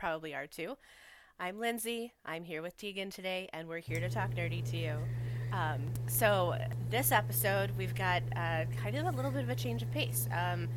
probably are too. I'm Lindsay. I'm here with Tegan today, and we're here to talk nerdy to you. Um, so, this episode, we've got uh, kind of a little bit of a change of pace. Um,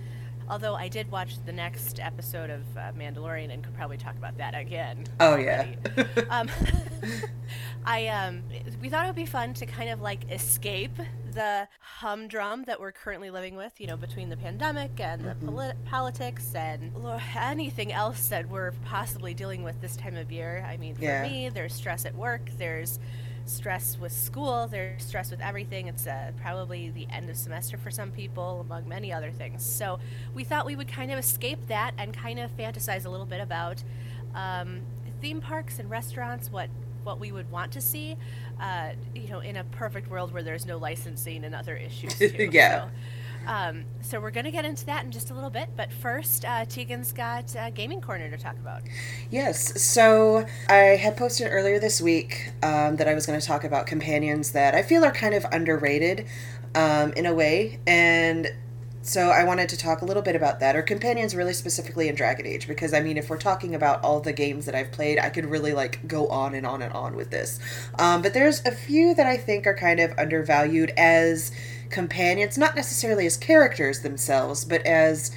although I did watch the next episode of uh, Mandalorian and could probably talk about that again. Oh, yeah. um, I um, we thought it would be fun to kind of like escape the humdrum that we're currently living with, you know, between the pandemic and the Mm-hmm. polit- politics and anything else that we're possibly dealing with this time of year. I mean, for Yeah. me, there's stress at work, there's stress with school, there's stress with everything. It's uh, probably the end of semester for some people, among many other things. So we thought we would kind of escape that and kind of fantasize a little bit about um, theme parks and restaurants, what what we would want to see, uh, you know, in a perfect world where there's no licensing and other issues. Too. Yeah. So, um, so we're going to get into that in just a little bit, but first, uh, Tegan's got uh, Gaming Corner to talk about. Yes, so I had posted earlier this week um, that I was going to talk about companions that I feel are kind of underrated um, in a way, and so I wanted to talk a little bit about that, or companions really specifically in Dragon Age, because I mean, if we're talking about all the games that I've played, I could really like go on and on and on with this. Um, but there's a few that I think are kind of undervalued as companions, not necessarily as characters themselves, but as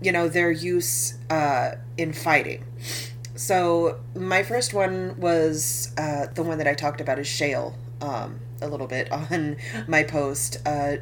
you know their use uh, in fighting. So my first one was uh, the one that I talked about is Shale um, a little bit on my post. Uh,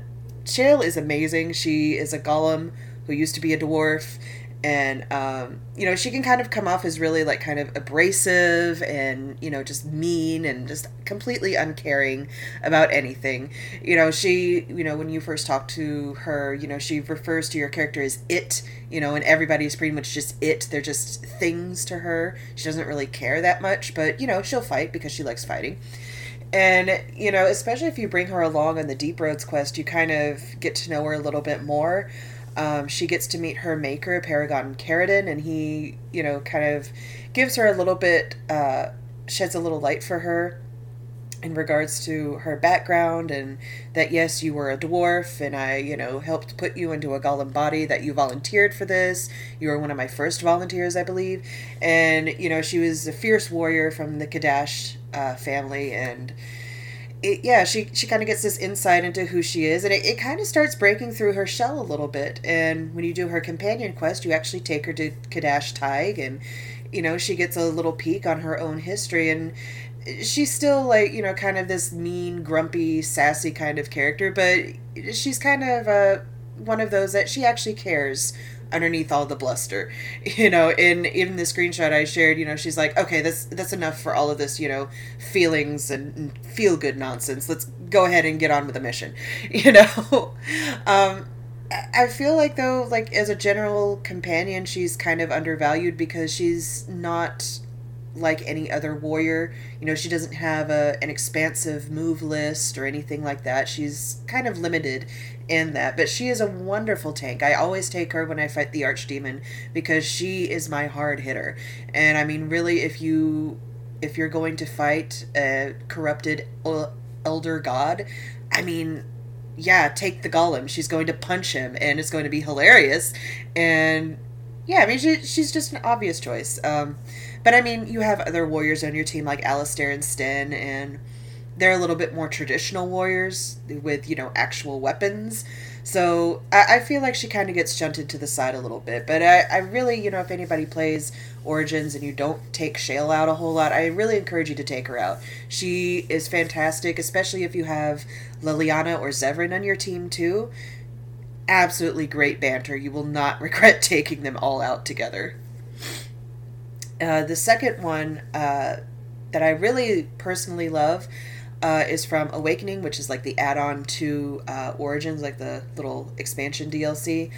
Shale is amazing. She is a golem who used to be a dwarf. And, um, you know, she can kind of come off as really, like, kind of abrasive and, you know, just mean and just completely uncaring about anything. You know, she, you know, when you first talk to her, you know, she refers to your character as it, you know, and everybody's pretty much just it. They're just things to her. She doesn't really care that much, but, you know, she'll fight because she likes fighting. And, you know, especially if you bring her along on the Deep Roads quest, you kind of get to know her a little bit more. Um, she gets to meet her maker, Paragon Caridin, and he, you know, kind of gives her a little bit, uh, sheds a little light for her in regards to her background and that yes you were a dwarf and i you know helped put you into a golem body that you volunteered for this. You were one of my first volunteers i believe. And you know she was a fierce warrior from the Cadash uh, family and it, yeah, she she kind of gets this insight into who she is, and it, it kind of starts breaking through her shell a little bit. And when you do her companion quest, you actually take her to Cadash Thaig, and you know she gets a little peek on her own history, and she's still like you know kind of this mean, grumpy, sassy kind of character, but she's kind of uh, one of those that she actually cares underneath all the bluster you know in even the screenshot i shared you know she's like okay that's that's enough for all of this you know feelings and, and feel good nonsense. Let's go ahead and get on with the mission. You know? Um I feel like though, like as a general companion, she's kind of undervalued because she's not like any other warrior. You know, she doesn't have a an expansive move list or anything like that. She's kind of limited in that, but she is a wonderful tank. I always take her when I fight the archdemon because she is my hard hitter. And I mean, really, if you if you're going to fight a corrupted elder god, I mean, yeah, take the golem. She's going to punch him, and it's going to be hilarious. And yeah, I mean, she, she's just an obvious choice. Um, but I mean, you have other warriors on your team like Alistair and Sten, and they're a little bit more traditional warriors with you know actual weapons. So I, I feel like she kind of gets shunted to the side a little bit. But I, I really, you know, if anybody plays Origins and you don't take Shale out a whole lot, I really encourage you to take her out. She is fantastic, especially if you have Leliana or Zevran on your team too. Absolutely great banter. You will not regret taking them all out together. Uh, the second one uh, that I really personally love uh, is from Awakening, which is like the add-on to uh, Origins, like the little expansion DLC,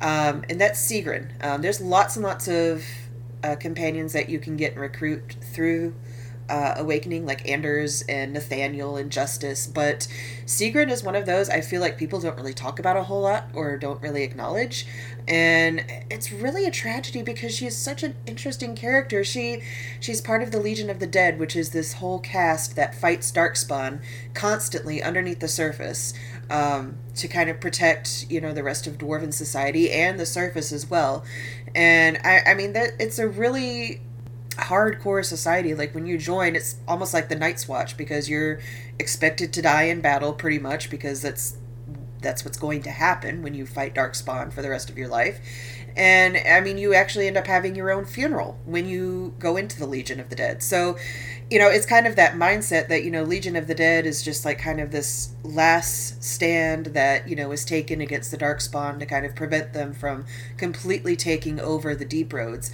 um, and that's Sigrun. Um, there's lots and lots of uh, companions that you can get and recruit through uh, awakening, like Anders and Nathaniel and Justice, but Sigrun is one of those I feel like people don't really talk about a whole lot or don't really acknowledge. And it's really a tragedy because she is such an interesting character. She she's part of the Legion of the Dead, which is this whole cast that fights Darkspawn constantly underneath the surface um, to kind of protect, you know, the rest of Dwarven society and the surface as well. And I, I mean, that it's a really hardcore society. Like when you join, it's almost like the Night's Watch because you're expected to die in battle pretty much because that's that's what's going to happen when you fight Darkspawn for the rest of your life. And I mean, you actually end up having your own funeral when you go into the Legion of the Dead. So, you know, it's kind of that mindset that, you know, Legion of the Dead is just like kind of this last stand that, you know, is taken against the Darkspawn to kind of prevent them from completely taking over the Deep Roads.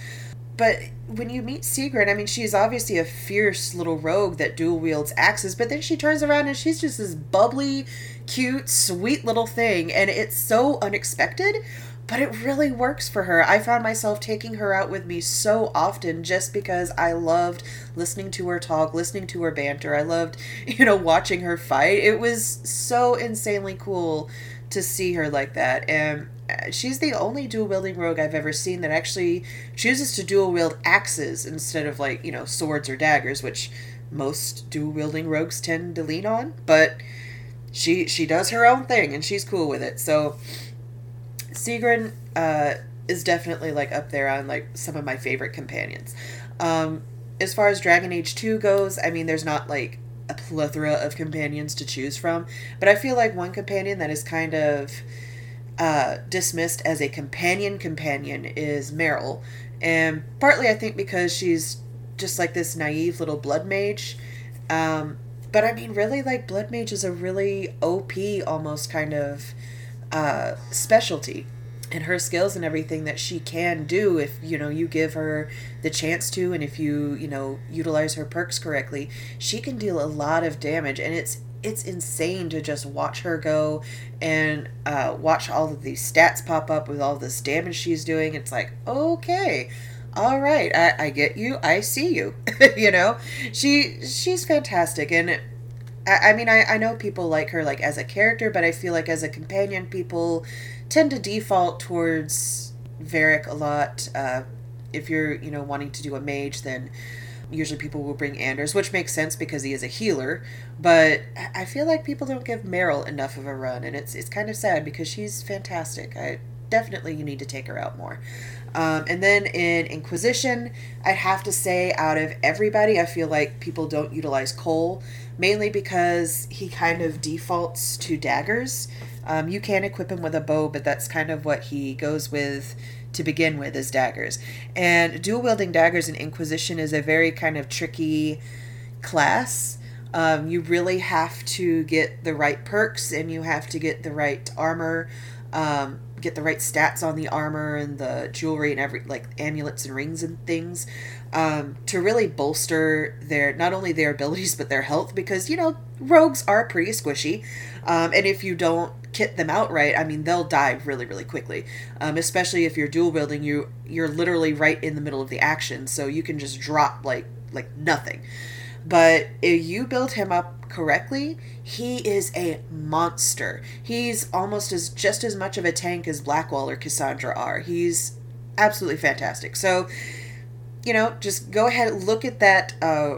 But when you meet Sigrun, I mean, she's obviously a fierce little rogue that dual wields axes, but then she turns around and she's just this bubbly, cute, sweet little thing, and it's so unexpected, but it really works for her. I found myself taking her out with me so often just because I loved listening to her talk, listening to her banter. I loved, you know, watching her fight. It was so insanely cool to see her like that. And she's the only dual wielding rogue I've ever seen that actually chooses to dual wield axes instead of like, you know, swords or daggers, which most dual wielding rogues tend to lean on. But she she does her own thing and she's cool with it. So Sigrun uh, is definitely like up there on like some of my favorite companions. Um, as far as Dragon Age 2 goes, I mean there's not like a plethora of companions to choose from, but I feel like one companion that is kind of uh, dismissed as a companion companion is Merrill. And partly I think because she's just like this naive little blood mage. Um, but I mean, really, like, blood mage is a really OP almost kind of uh, specialty. And her skills and everything that she can do if, you know, you give her the chance to and if you, you know, utilize her perks correctly, she can deal a lot of damage. And it's it's insane to just watch her go and uh, watch all of these stats pop up with all this damage she's doing. It's like, okay, all right, I, I get you, I see you. you know, she she's fantastic, and I, I mean, I, I know people like her like as a character, but I feel like as a companion, people tend to default towards Varric a lot. Uh, if you're you know wanting to do a mage, then usually people will bring Anders, which makes sense because he is a healer. But I feel like people don't give Merrill enough of a run, and it's it's kind of sad because she's fantastic. I definitely you need to take her out more. Um, and then in Inquisition, I'd have to say out of everybody, I feel like people don't utilize Cole mainly because he kind of defaults to daggers. Um, you can equip him with a bow, but that's kind of what he goes with to begin with as daggers. And dual wielding daggers in Inquisition is a very kind of tricky class. Um, you really have to get the right perks and you have to get the right armor, um, get the right stats on the armor and the jewelry and every like amulets and rings and things um, to really bolster their not only their abilities but their health because you know rogues are pretty squishy, um, and if you don't kit them out right, I mean, they'll die really, really quickly. Um, especially if you're dual wielding, you you're literally right in the middle of the action, so you can just drop like like nothing. But if you build him up correctly, he is a monster. He's almost as just as much of a tank as Blackwall or Cassandra are. He's absolutely fantastic. So, you know, just go ahead and look at that uh,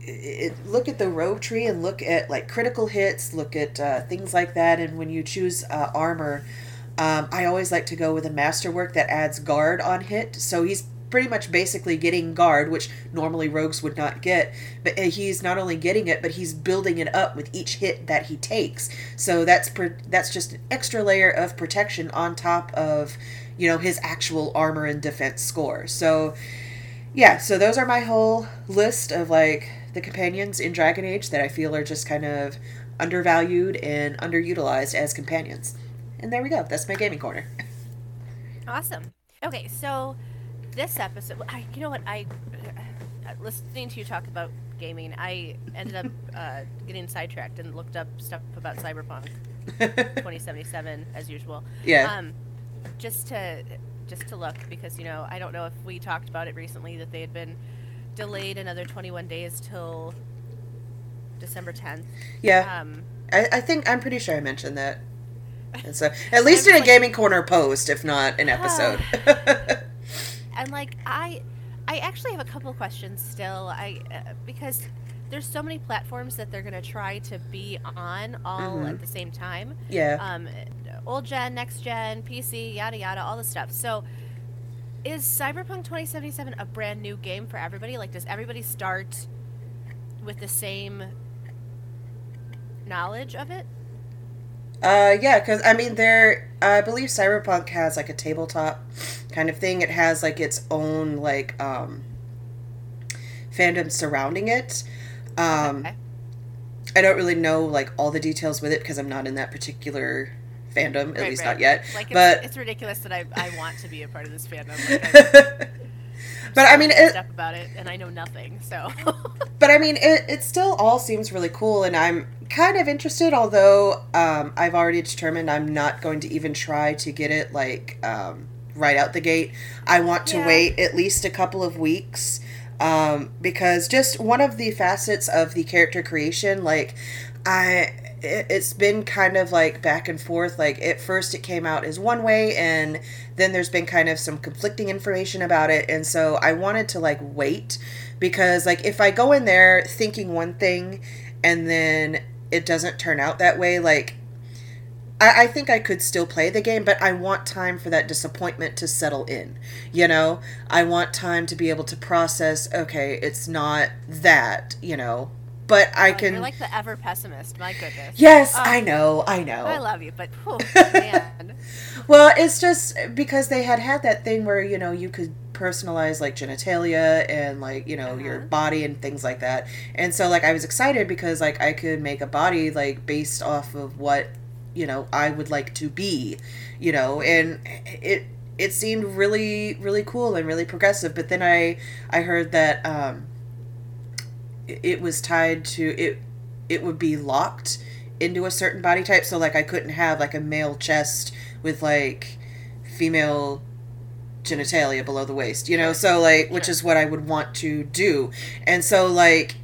it, look at the rogue tree and look at like critical hits, look at uh, things like that. And when you choose uh, armor, um, I always like to go with a masterwork that adds guard on hit. So he's pretty much basically getting guard, which normally rogues would not get. But uh, he's not only getting it, but he's building it up with each hit that he takes. So that's that's just an extra layer of protection on top of you know his actual armor and defense score. So yeah, so those are my whole list of like the companions in Dragon Age that I feel are just kind of undervalued and underutilized as companions. And there we go. That's my gaming corner. Awesome. Okay, so this episode, I, you know what? I uh, listening to you talk about gaming, I ended up uh, getting sidetracked and looked up stuff about Cyberpunk 2077 as usual. Yeah. Um, just to just to look because you know I don't know if we talked about it recently that they had been delayed another 21 days till December 10th. Yeah. Um, I, I think I'm pretty sure I mentioned that. And so at least in a like- gaming corner post, if not an episode. and like I, I actually have a couple questions still. I uh, because there's so many platforms that they're gonna try to be on all Mhm. at the same time. yeah. Um, old gen, next gen, PC, yada yada, all this stuff. So. Is Cyberpunk 2077 a brand new game for everybody? Like, does everybody start with the same knowledge of it? Uh, yeah, because I mean, there. I believe Cyberpunk has like a tabletop kind of thing. It has like its own like um fandom surrounding it. Um, Okay. I don't really know like all the details with it because I'm not in that particular fandom, at Right, least right. not yet. Like, it's, but it's ridiculous that I, I want to be a part of this fandom. Like, but I mean, it, stuff about it, and I know nothing. So, but I mean, it, it still all seems really cool, and I'm kind of interested. Although um, I've already determined I'm not going to even try to get it like um, right out the gate. I want to Yeah. wait at least a couple of weeks um, because just one of the facets of the character creation, like I. it- It's been kind of like back and forth. Like at first, it came out as one way, and then there's been kind of some conflicting information about it. And so I wanted to like wait because like if I go in there thinking one thing and then it doesn't turn out that way, like I think I could still play the game, but I want time for that disappointment to settle in. You know, I want time to be able to process. Okay, it's not that. You know, but I Oh, can. you're like the ever pessimist. My goodness. yes, Oh, I know, I know. I love you, but whew, man. Well, it's just because they had had that thing where you know you could personalize like genitalia and like you know your Uh-huh. body and things like that. And so like I was excited because like I could make a body like based off of what you know I would like to be, you know, and it it seemed really really cool and really progressive. But then I I heard that um it- was tied to it it would be locked into a certain body type. So like i couldn't have like a male chest with like female genitalia below the waist you know? So like which is what i would want to do. And so like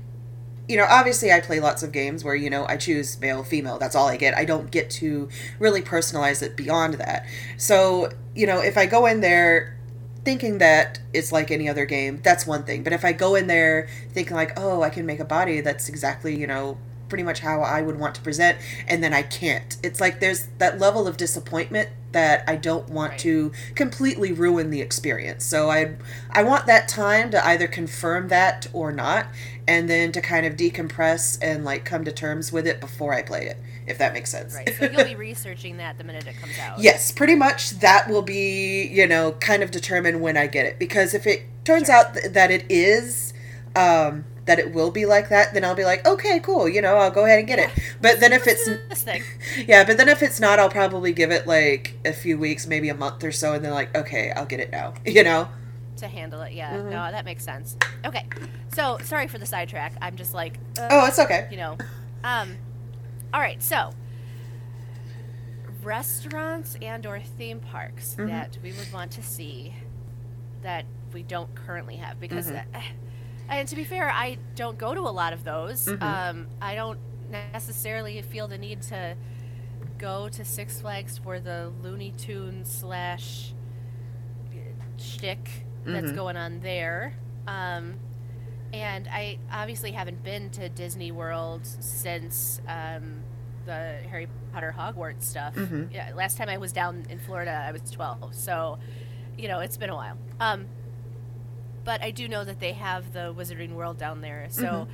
you know obviously i play lots of games where you know i choose male female. That's all i get. I don't get to really personalize it beyond that. So you know if i go in there thinking that it's like any other game that's one thing. But if i go in there thinking like oh i can make a body that's exactly you know pretty much how i would want to present and then i can't. It's like there's that level of disappointment that i don't want Right. to completely ruin the experience. So i i want that time to either confirm that or not and then to kind of decompress and like come to terms with it before i play it if that makes sense Right. So you'll be researching that the minute it comes out. Yes, pretty much that will be, you know, kind of determined when I get it. Because if it turns Sure. out th- that it is, um, that it will be like that, then I'll be like, okay, cool, you know, I'll go ahead and get it. But then if it's, do this thing. yeah, but then if it's not, I'll probably give it like a few weeks, maybe a month or so, and then like, okay, I'll get it now, you know? to handle it. Yeah, Mhm. no, that makes sense. Okay, so sorry for the sidetrack. I'm just like, uh, Oh, it's okay. you know, um, all right. So, restaurants and/or theme parks Mhm. that we would want to see that we don't currently have because, Mhm. uh, and to be fair, I don't go to a lot of those. Mhm. Um, I don't necessarily feel the need to go to Six Flags for the Looney Tunes slash shtick that's Mhm. going on there. Um, and I obviously haven't been to Disney World since um, the Harry Potter Hogwarts stuff. Mhm. Yeah, last time I was down in Florida, I was 12. So, you know, it's been a while. Um, but I do know that they have the Wizarding World down there. So Mhm.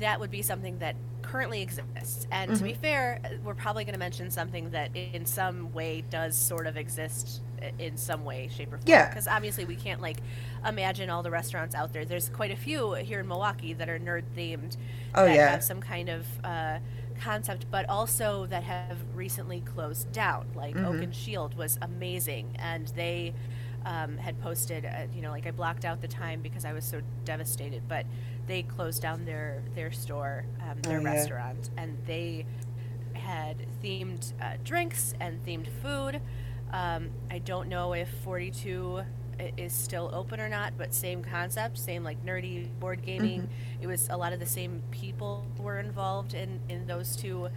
that would be something that currently exists. And to be fair, uh, we're probably going to mention something that in some way does sort of exist in some way, shape, or form. Yeah. Because obviously we can't like imagine all the restaurants out there. There's quite a few here in Milwaukee that are nerd themed. Oh, that yeah. have some kind of uh, concept, but also that have recently closed down. Like Oak Mhm. and Shield was amazing, and they um, had posted. Uh, you know, like I blocked out the time because I was so devastated, but they closed down their their store, um, their Oh, yeah. restaurant, and they had themed uh, drinks and themed food. Um, I don't know if 42 is still open or not, but same concept, same like nerdy board gaming. Mm-hmm. It was a lot of the same people were involved in in those two.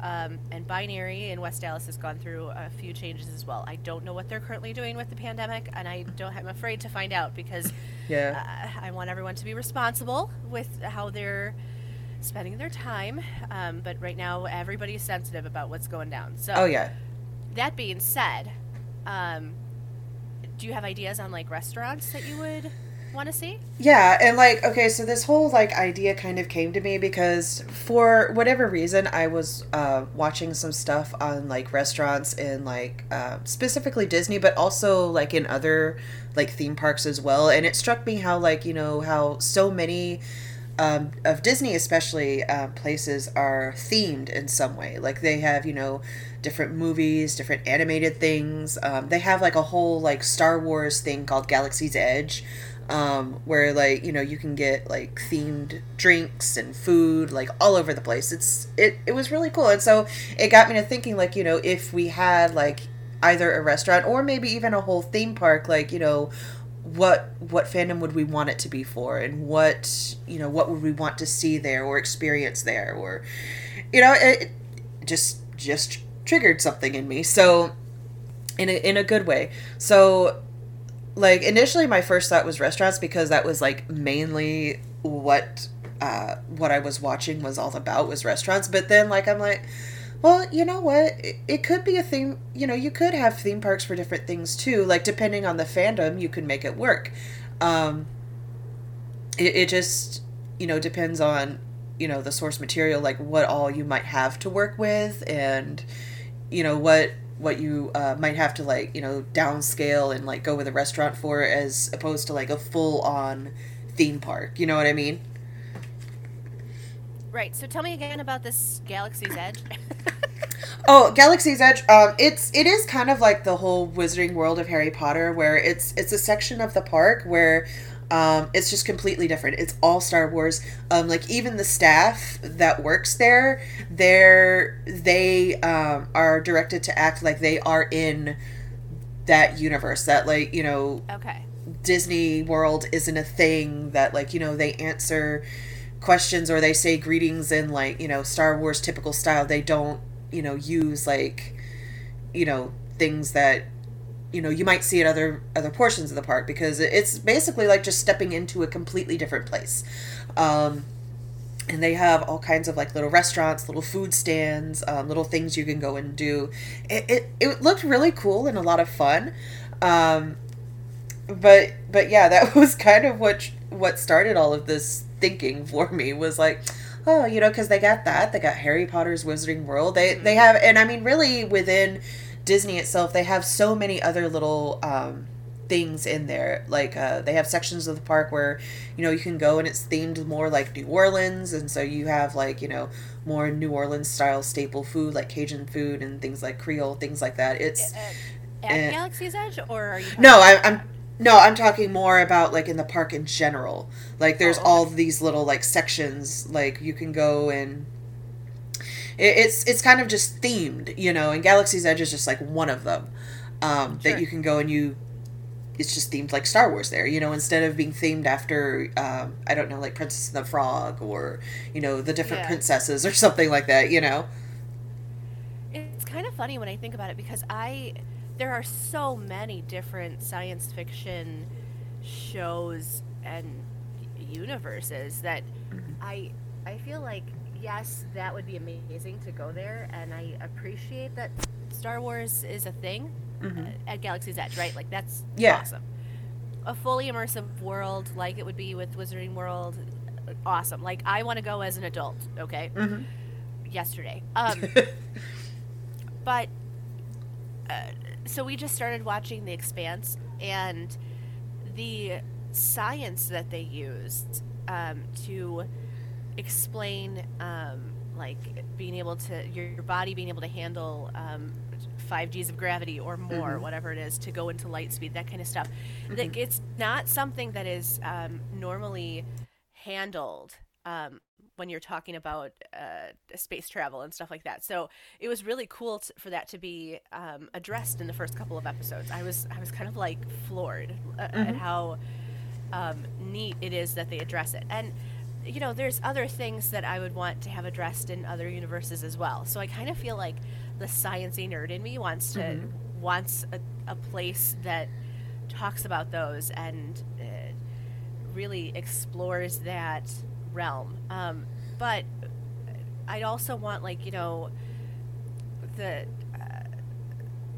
Um, and binary in West Allis has gone through a few changes as well. I don't know what they're currently doing with the pandemic, and I don't. I'm afraid to find out because yeah, uh, I want everyone to be responsible with how they're spending their time. Um, but right now, everybody's sensitive about what's going down. So, oh yeah. That being said, um, do you have ideas on like restaurants that you would want to see? Yeah, and like okay, so this whole like idea kind of came to me because for whatever reason I was uh, watching some stuff on like restaurants in like uh, specifically Disney, but also like in other like theme parks as well, and it struck me how like you know how so many um, of Disney, especially uh, places, are themed in some way. Like they have, you know, different movies, different animated things. Um, they have like a whole like Star Wars thing called Galaxy's Edge, um, where like you know you can get like themed drinks and food like all over the place. It's it it was really cool, and so it got me to thinking like you know if we had like either a restaurant or maybe even a whole theme park, like you know what what fandom would we want it to be for and what you know what would we want to see there or experience there or you know it, it just just triggered something in me so in a, in a good way so like initially my first thought was restaurants because that was like mainly what uh what I was watching was all about was restaurants but then like I'm like well, you know what? It, it could be a theme. You know, you could have theme parks for different things too. Like depending on the fandom, you could make it work. Um, it, it just you know depends on you know the source material, like what all you might have to work with, and you know what what you uh, might have to like you know downscale and like go with a restaurant for as opposed to like a full on theme park. You know what I mean? Right. So tell me again about this Galaxy's Edge. oh, Galaxy's Edge. Um, it's it is kind of like the whole Wizarding World of Harry Potter, where it's it's a section of the park where um, it's just completely different. It's all Star Wars. Um, like even the staff that works there, they're they um, are directed to act like they are in that universe. That like you know, okay, Disney World isn't a thing. That like you know they answer questions or they say greetings in like you know Star Wars typical style. They don't you know use like you know things that you know you might see at other other portions of the park because it's basically like just stepping into a completely different place. Um, and they have all kinds of like little restaurants, little food stands, um, little things you can go and do. It, it, it looked really cool and a lot of fun. Um, but but yeah, that was kind of what what started all of this thinking for me was like oh you know because they got that they got harry potter's wizarding world they they mm-hmm. have and i mean really within disney itself they have so many other little um, things in there like uh, they have sections of the park where you know you can go and it's themed more like new orleans and so you have like you know more new orleans style staple food like cajun food and things like creole things like that it's at, at galaxy's edge or are you no I, i'm no, I'm talking more about like in the park in general. Like there's oh, okay. all these little like sections like you can go and it's it's kind of just themed, you know, and Galaxy's Edge is just like one of them. Um, sure. that you can go and you it's just themed like Star Wars there, you know, instead of being themed after um, I don't know, like Princess and the Frog or, you know, the different yeah. princesses or something like that, you know. It's kind of funny when I think about it because I there are so many different science fiction shows and universes that mm-hmm. I I feel like yes, that would be amazing to go there, and I appreciate that Star Wars is a thing mm-hmm. uh, at Galaxy's Edge, right? Like that's yeah. awesome. A fully immersive world, like it would be with Wizarding World, awesome. Like I want to go as an adult. Okay. Mm-hmm. Yesterday, um, but uh, so we just started watching The Expanse, and the science that they used um, to explain, um, like being able to your, your, body being able to handle um, five G's of gravity or more, mm-hmm. whatever it is, to go into light speed, that kind of stuff. Mm-hmm. It's not something that is um, normally handled um, when you're talking about uh, space travel and stuff like that. So it was really cool t- for that to be um, addressed in the first couple of episodes. I was I was kind of like floored uh, at Mm-hmm. how um, neat it is that they address it. And you know, there's other things that I would want to have addressed in other universes as well. So I kind of feel like the sciencey nerd in me wants to Mm-hmm. wants a, a place that talks about those and uh, really explores that realm. Um, but I'd also want like you know the uh,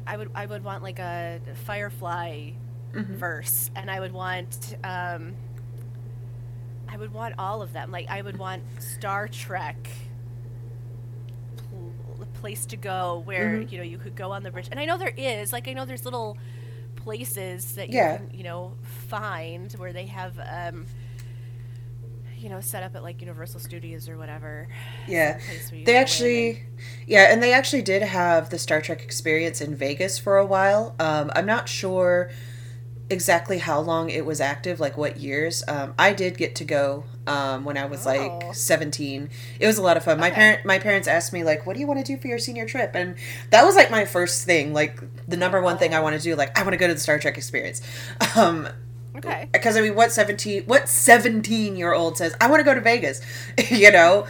I would I would want like a Firefly Mm-hmm. verse, and I would want um, I would want all of them. Like I would want Star Trek. pl- place to go where Mhm. you know you could go on the bridge and i know there is like i know there's little places that you Yeah. can you know find where they have um you know set up at like universal studios or whatever Yeah. someplace where you They actually, yeah, and they actually did have the Star Trek experience in Vegas for a while. Um, I'm not sure exactly how long it was active, like what years. Um, I did get to go um, when I was Oh. like 17. It was a lot of fun. My Okay. parent, my parents asked me like, "What do you want to do for your senior trip?" And that was like my first thing, like the number one thing I want to do. Like, I want to go to the Star Trek experience. Um, okay because I mean, what seventeen what seventeen year old says I want to go to Vegas? you know,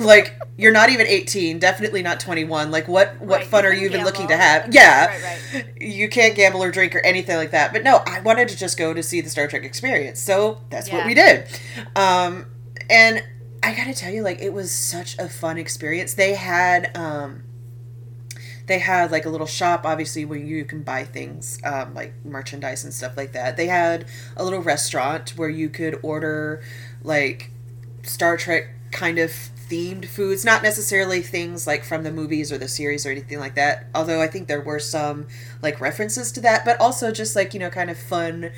like you're not even eighteen, definitely not twenty one. Like what what Right, fun you are you even looking to have? Okay, Yeah, right, right. you can't gamble or drink or anything like that. But no, I wanted to just go to see the Star Trek experience, so that's what we did. Um, and I gotta tell you, like it was such a fun experience. They had um, they had like a little shop obviously where you can buy things um, like merchandise and stuff like that. They had a little restaurant where you could order like star trek kind of themed foods not necessarily things like from the movies or the series or anything like that although i think there were some like references to that but also just like you know kind of fun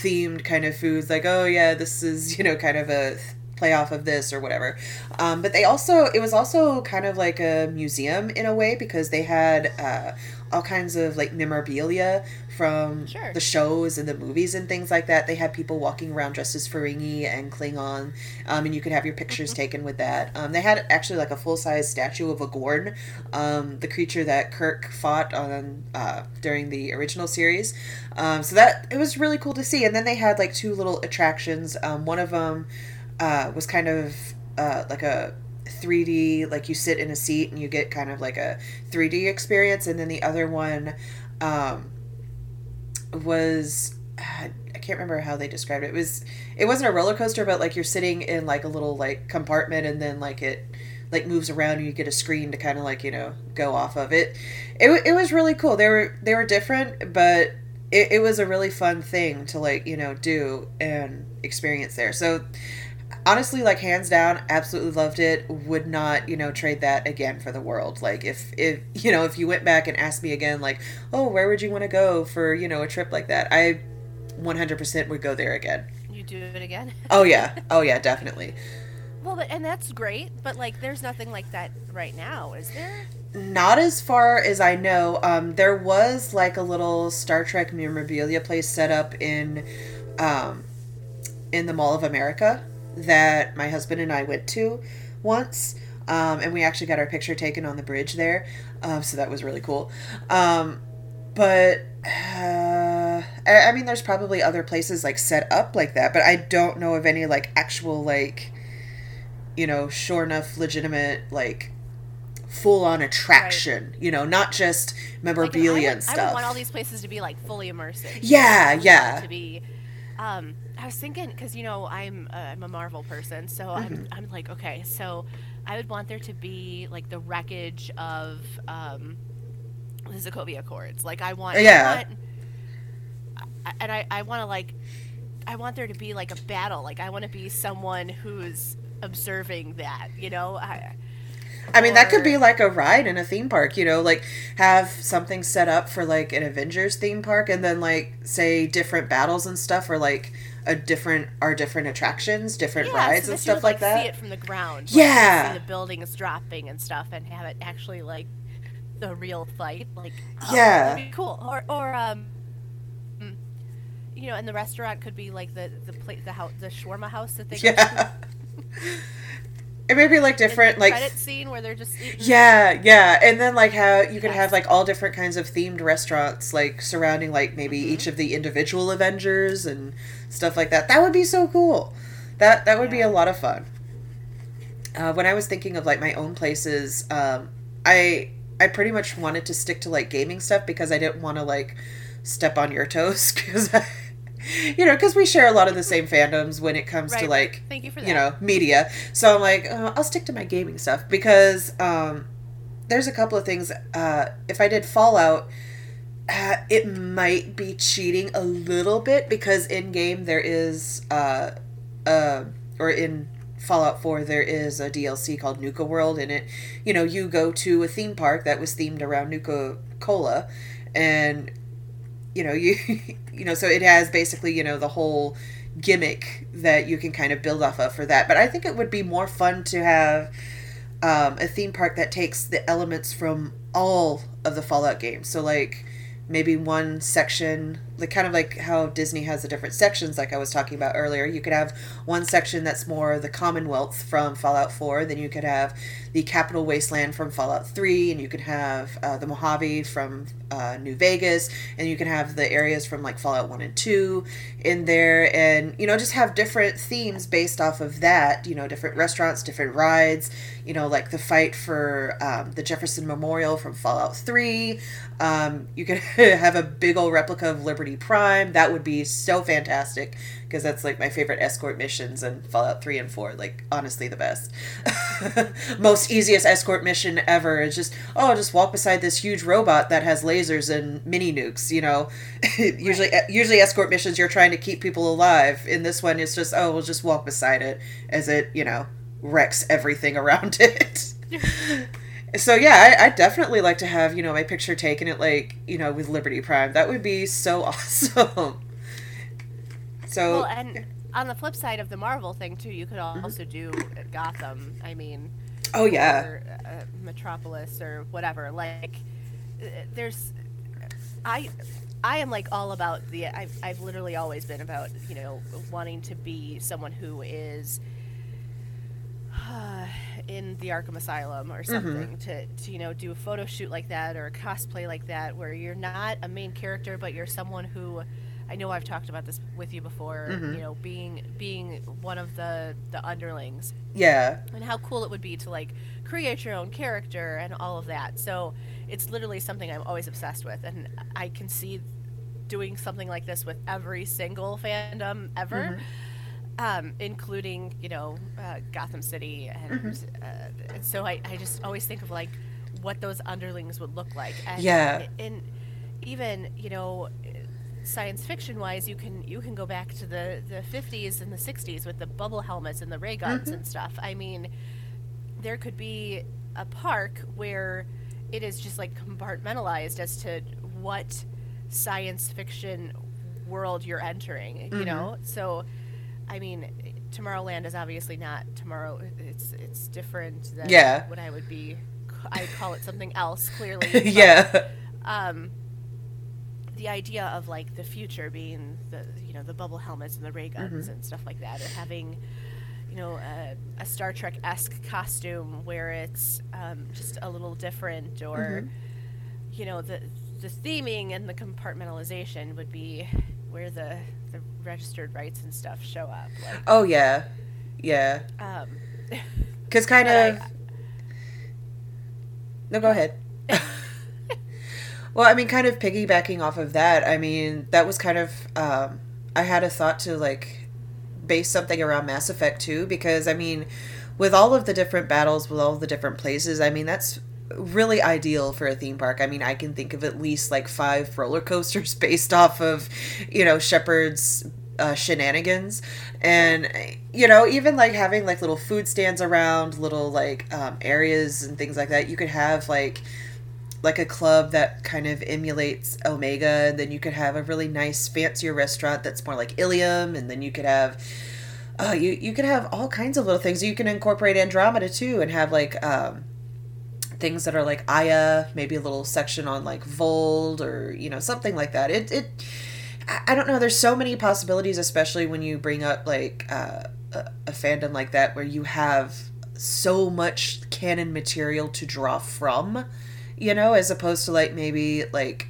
themed kind of foods like oh yeah this is you know kind of a play off of this or whatever. Um, but they also, it was also kind of like a museum in a way because they had uh, all kinds of like memorabilia from Sure. the shows and the movies and things like that. They had people walking around dressed as Ferengi and Klingon, um, and you could have your pictures taken with that. Um, they had actually like a full size statue of a Gorn, um, the creature that Kirk fought on uh, during the original series. Um, so that it was really cool to see. And then they had like two little attractions. Um, one of them uh, was kind of uh, like a 3D, like you sit in a seat and you get kind of like a 3D experience, and then the other one um, was I can't remember how they described it. It was it wasn't a roller coaster, but like you're sitting in like a little like compartment, and then like it like moves around and you get a screen to kind of like you know go off of it. It, it was really cool. They were they were different, but it, it was a really fun thing to like you know do and experience there. So honestly like hands down absolutely loved it. Would not you know trade that again for the world. Like if if you know if you went back and asked me again like oh where would you want to go for you know a trip like that? I 100% would go there again. You do it again? Oh yeah. Oh yeah definitely. Well but, and that's great but like there's nothing like that right now is there? Not as far as i know. Um there was like a little star trek memorabilia place set up in um in the mall of america that my husband and i went to once um, and we actually got our picture taken on the bridge there um, so that was really cool. Um, but uh, I, I mean there's probably other places like set up like that but i don't know of any like actual like you know sure enough legitimate like full on attraction you know not just Like, and memorabilia I would, and I stuff would want all these places to be like fully immersive Yeah, I yeah. to be um i was thinking because you know i'm uh, i'm a marvel person so i'm Mm-hmm. i'm like okay so i would want there to be like the wreckage of um the Sokovia Accords. Like I want, Yeah. I want, and I I want to like, I want there to be like a battle. Like I want to be someone who's observing that. You know, I, I mean, that could be like a ride in a theme park, you know, like have something set up for like an Avengers theme park and then like say different battles and stuff or like a different are different attractions, different yeah, rides so and stuff would, like See that. it from the ground. like, Yeah. see the buildings dropping and stuff, and have it actually like the real fight. Like oh, Yeah. cool. Or or um. You know, and the restaurant could be like the the place, the house, the shawarma house that they go to. Yeah. It may be like different, like credit scene where they're just eating. yeah, yeah, and then like how you could Yes. have like all different kinds of themed restaurants, like surrounding like maybe Mm-hmm. each of the individual Avengers and stuff like that. That would be so cool. That that would be a lot of fun. Uh, when I was thinking of like my own places, um, I I pretty much wanted to stick to like gaming stuff because I didn't want to like step on your toes because you know because we share a lot of the same fandoms when it comes to like Thank you for that. you know media. So i'm like uh, i'll stick to my gaming stuff because um there's a couple of things uh if i did fallout uh, it might be cheating a little bit because in game there is uh uh or in fallout 4 there is a dlc called nuka world and it. You know you go to a theme park that was themed around nuka cola and you know you you know so it has basically you know the whole gimmick that you can kind of build off of for that. But i think it would be more fun to have um, a theme park that takes the elements from all of the fallout games. So like maybe one section like kind of like how disney has the different sections like i was talking about earlier. You could have one section that's more the commonwealth from fallout 4 then you could have the capital wasteland from fallout 3 and you could have uh, the mojave from uh, new vegas and you can have the areas from like fallout 1 and 2 in there and you know just have different themes based off of that you know different restaurants different rides you know like the fight for um, the jefferson memorial from fallout 3 um, you could have a big old replica of liberty prime. That would be so fantastic because that's like my favorite escort missions in fallout 3 and 4 like honestly the best. Most easiest escort mission ever. Is just oh just walk beside this huge robot that has lasers and mini nukes you know? Usually usually escort missions you're trying to keep people alive. In this one it's just oh we'll just walk beside it as it you know wrecks everything around it so yeah I, I definitely like to have you know my picture taken at like you know with liberty prime that would be so awesome so Well, and on the flip side of the Marvel thing too, you could Mm-hmm. also do Gotham. I mean, oh yeah or uh, Metropolis or whatever. Like, uh, there's, I, I am like all about the. I've I've literally always been about you know wanting to be someone who is. in the Arkham Asylum or Mm-hmm. something to, to you know do a photo shoot like that or a cosplay like that where you're not a main character but you're someone who I know I've talked about this with you before Mm-hmm. you know being being one of the the underlings yeah and how cool it would be to like create your own character and all of that. So it's literally something I'm always obsessed with, and I can see doing something like this with every single fandom ever. Um, including, you know, uh, Gotham City, and, uh, so I, I just always think of like what those underlings would look like. And, Yeah. and even you know, science fiction wise, you can you can go back to the the 50s and the 60s with the bubble helmets and the ray guns and stuff. I mean, there could be a park where it is just like compartmentalized as to what science fiction world you're entering, you know? So I mean, Tomorrowland is obviously not tomorrow. It's it's different than Yeah. what I would be. I call it something else. Clearly, but, yeah um, the idea of like the future being the you know the bubble helmets and the ray guns and stuff like that, or having you know a, a Star Trek esque costume where it's um, just a little different, or you know the the theming and the compartmentalization would be where the the registered rights and stuff show up. Like, oh yeah yeah um, because kind But I- of no go ahead well i mean kind of piggybacking off of that i mean that was kind of um, i had a thought to like base something around mass effect too because i mean with all of the different battles with all the different places i mean that's really ideal for a theme park. I mean i can think of at least like five roller coasters based off of you know shepard's uh, shenanigans. And you know even like having like little food stands around little like um, areas and things like that you could have like like a club that kind of emulates omega and then you could have a really nice fancier restaurant that's more like illium and then you could have uh, you, you could have all kinds of little things. You can incorporate andromeda too and have like um, things that are like aya maybe a little section on like voeld or you know something like that it, it I- don't know. There's so many possibilities, especially when you bring up like uh, a, a fandom like that, where you have so much canon material to draw from, you know, as opposed to like maybe like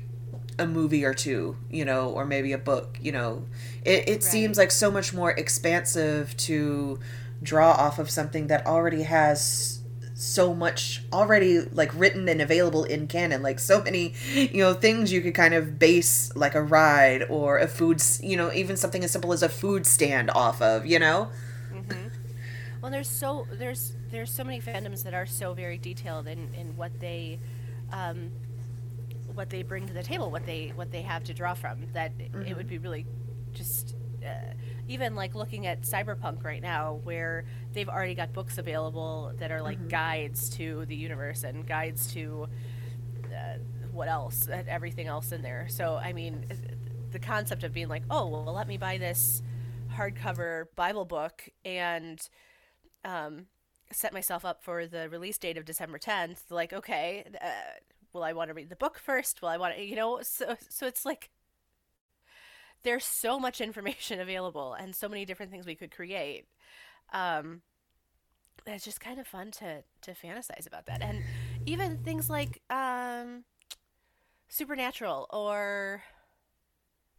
a movie or two, you know, or maybe a book, you know. It, it right. seems like so much more expansive to draw off of something that already has so much already like written and available in canon like so many you know things you could kind of base like a ride or a food you know even something as simple as a food stand off of you know mm-hmm. well there's so there's there's so many fandoms that are so very detailed in in what they um what they bring to the table what they what they have to draw from that mm-hmm. it would be really just uh, even like looking at cyberpunk right now where they've already got books available that are like mm-hmm. guides to the universe and guides to uh, what else everything else in there so i mean the concept of being like oh well let me buy this hardcover bible book and um, set myself up for the release date of december 10th like okay uh, will i want to read the book first will i want to you know so so it's like there's so much information available and so many different things we could create. Um, it's just kind of fun to to fantasize about that, and even things like um, supernatural or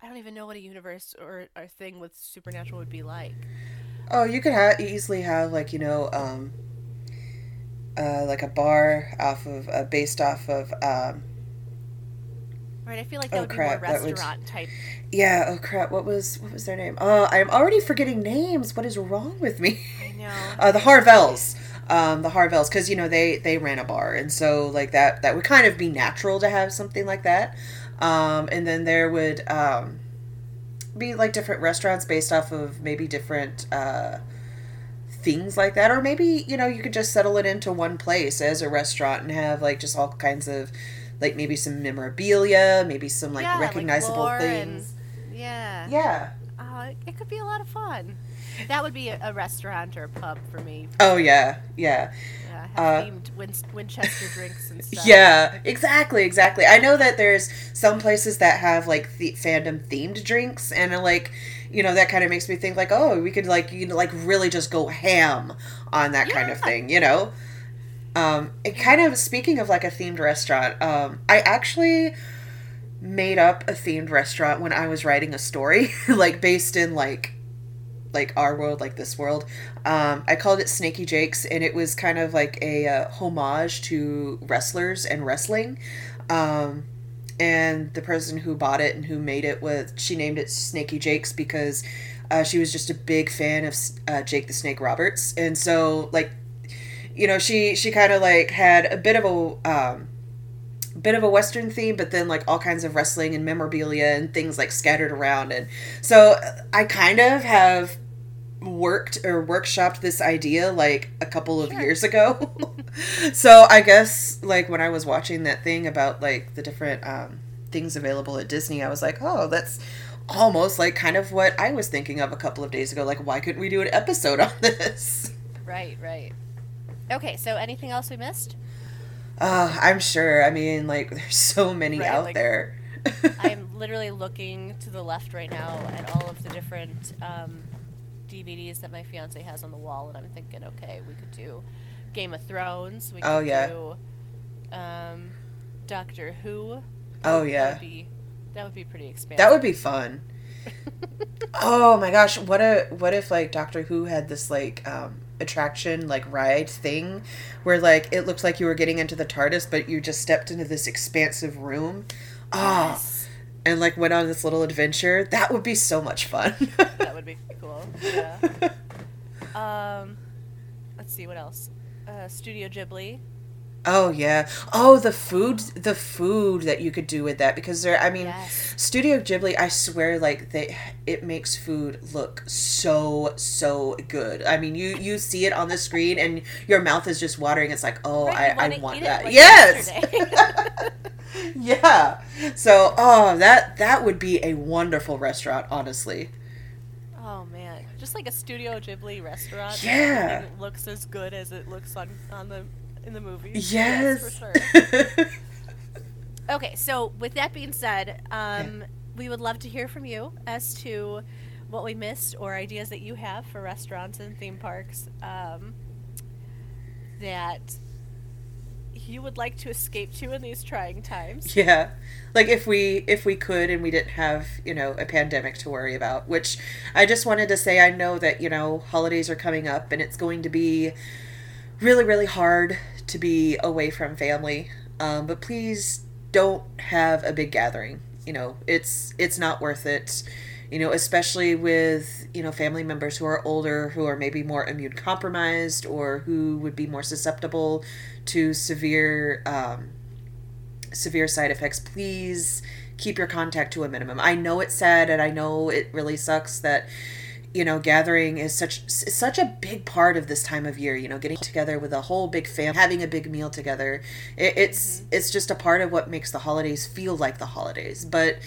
I don't even know what a universe or a thing with supernatural would be like. Oh, you could ha- easily have like you know, um, uh, like a bar off of uh, based off of um, Right, I feel like that oh, would crap, be more restaurant would... type. Yeah. Oh crap! What was what was their name? Oh, I'm already forgetting names. What is wrong with me? I know. Uh, the Harvelles. Um, the Harvelles, because you know they they ran a bar, and so like that that would kind of be natural to have something like that. Um, and then there would um, be like different restaurants based off of maybe different uh, things like that, or maybe you know you could just settle it into one place as a restaurant and have like just all kinds of like maybe some memorabilia, maybe some like yeah, recognizable like things. Yeah. Yeah. Uh, it could be a lot of fun. That would be a, a restaurant or a pub for me. Oh yeah, yeah. Yeah, uh, themed Win- Winchester drinks and stuff. Yeah, exactly, exactly. I know that there's some places that have like the fandom themed drinks, and like you know that kind of makes me think like, oh, we could like you know like really just go ham on that yeah. kind of thing, you know. Um, it kind of speaking of like a themed restaurant, um, I actually made up a themed restaurant when I was writing a story, like based in like like our world, like this world. Um, I called it Snaky Jake's, and it was kind of like a uh, homage to wrestlers and wrestling. Um, and the person who bought it and who made it was she named it Snaky Jake's because uh, she was just a big fan of uh, Jake the Snake Roberts, and so like you know, she she kind of like had a bit of a um, bit of a western theme, but then like all kinds of wrestling and memorabilia and things like scattered around, and so I kind of have worked or workshopped this idea like a couple of sure. years ago. so I guess like when I was watching that thing about like the different um, things available at Disney, I was like, oh, that's almost like kind of what I was thinking of a couple of days ago. Like, why couldn't we do an episode on this? Right, right. Okay, so anything else we missed? Uh, I'm sure. I mean, like, there's so many right, out like, there. I'm literally looking to the left right now at all of the different um, DVDs that my fiance has on the wall, and I'm thinking, okay, we could do Game of Thrones. We oh, could oh yeah. Do, um, Doctor Who. Oh yeah. That would be, that would be pretty expansive. That would be fun. oh my gosh, what a what if like Doctor Who had this like um attraction like ride thing where like it looked like you were getting into the TARDIS but you just stepped into this expansive room. Ah. Yes. Oh, and like went on this little adventure. That would be so much fun. that would be cool. Yeah. um let's see what else. Uh, Studio Ghibli Oh yeah. Oh, the food, the food that you could do with that because there. I mean, yes. Studio Ghibli. I swear, like they, it makes food look so so good. I mean, you you see it on the screen and your mouth is just watering. It's like, oh, right, I, I want that. Like yes. yeah. So, oh, that that would be a wonderful restaurant, honestly. Oh man, just like a Studio Ghibli restaurant. Yeah. looks as good as it looks on on the in the movie. Yes. yes for sure. okay, so with that being said, um, yeah. we would love to hear from you as to what we missed or ideas that you have for restaurants and theme parks. Um, that you would like to escape to in these trying times. Yeah. Like if we if we could and we didn't have, you know, a pandemic to worry about, which I just wanted to say I know that, you know, holidays are coming up and it's going to be really really hard to be away from family. Um, but please don't have a big gathering. You know, it's it's not worth it you know, especially with, you know, family members who are older, who are maybe more immune compromised or who would be more susceptible to severe um, severe side effects, please keep your contact to a minimum. I know it's sad and I know it really sucks that you know gathering is such such a big part of this time of year you know getting together with a whole big family having a big meal together it, it's mm-hmm. it's just a part of what makes the holidays feel like the holidays but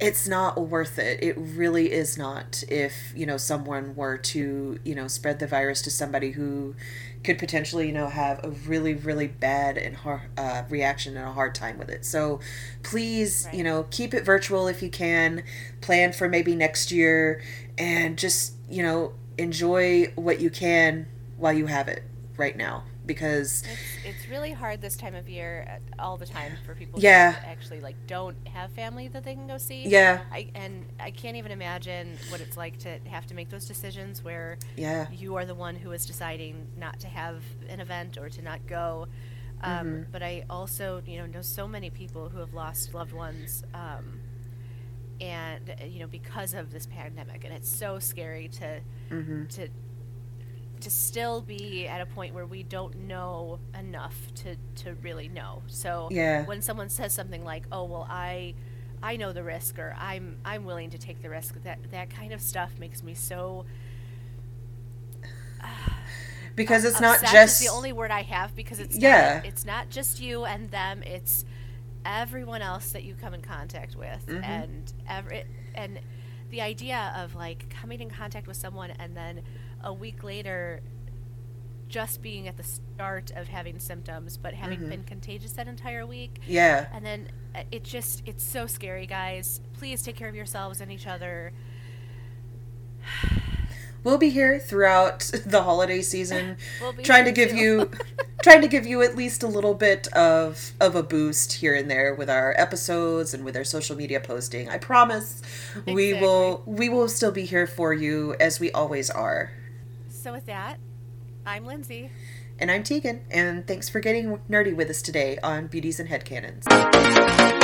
it's not worth it. It really is not if, you know, someone were to, you know, spread the virus to somebody who could potentially, you know, have a really, really bad and hard uh, reaction and a hard time with it. So please, right. you know, keep it virtual if you can. Plan for maybe next year and just, you know, enjoy what you can while you have it right now because it's, it's really hard this time of year uh, all the time for people yeah. actually like don't have family that they can go see. Yeah. I, and i can't even imagine what it's like to have to make those decisions where yeah. you are the one who is deciding not to have an event or to not go. Um, mm-hmm. but i also you know know so many people who have lost loved ones um, and uh, you know because of this pandemic and it's so scary to mm-hmm. to to still be at a point where we don't know enough to to really know. So yeah. when someone says something like, "Oh, well, I I know the risk," or "I'm I'm willing to take the risk," that that kind of stuff makes me so. Uh, because it's not just the only word I have because it's yeah not, it's not just you and them it's everyone else that you come in contact with mm-hmm. and every and the idea of like coming in contact with someone and then a week later just being at the start of having symptoms but having mm-hmm. been contagious that entire week yeah and then uh, it just it's so scary guys please take care of yourselves and each other we'll be here throughout the holiday season we'll trying to give too. you trying to give you at least a little bit of of a boost here and there with our episodes and with our social media posting i promise exactly. we will we will still be here for you as we always are so, with that, I'm Lindsay. And I'm Tegan, and thanks for getting nerdy with us today on Beauties and Headcanons.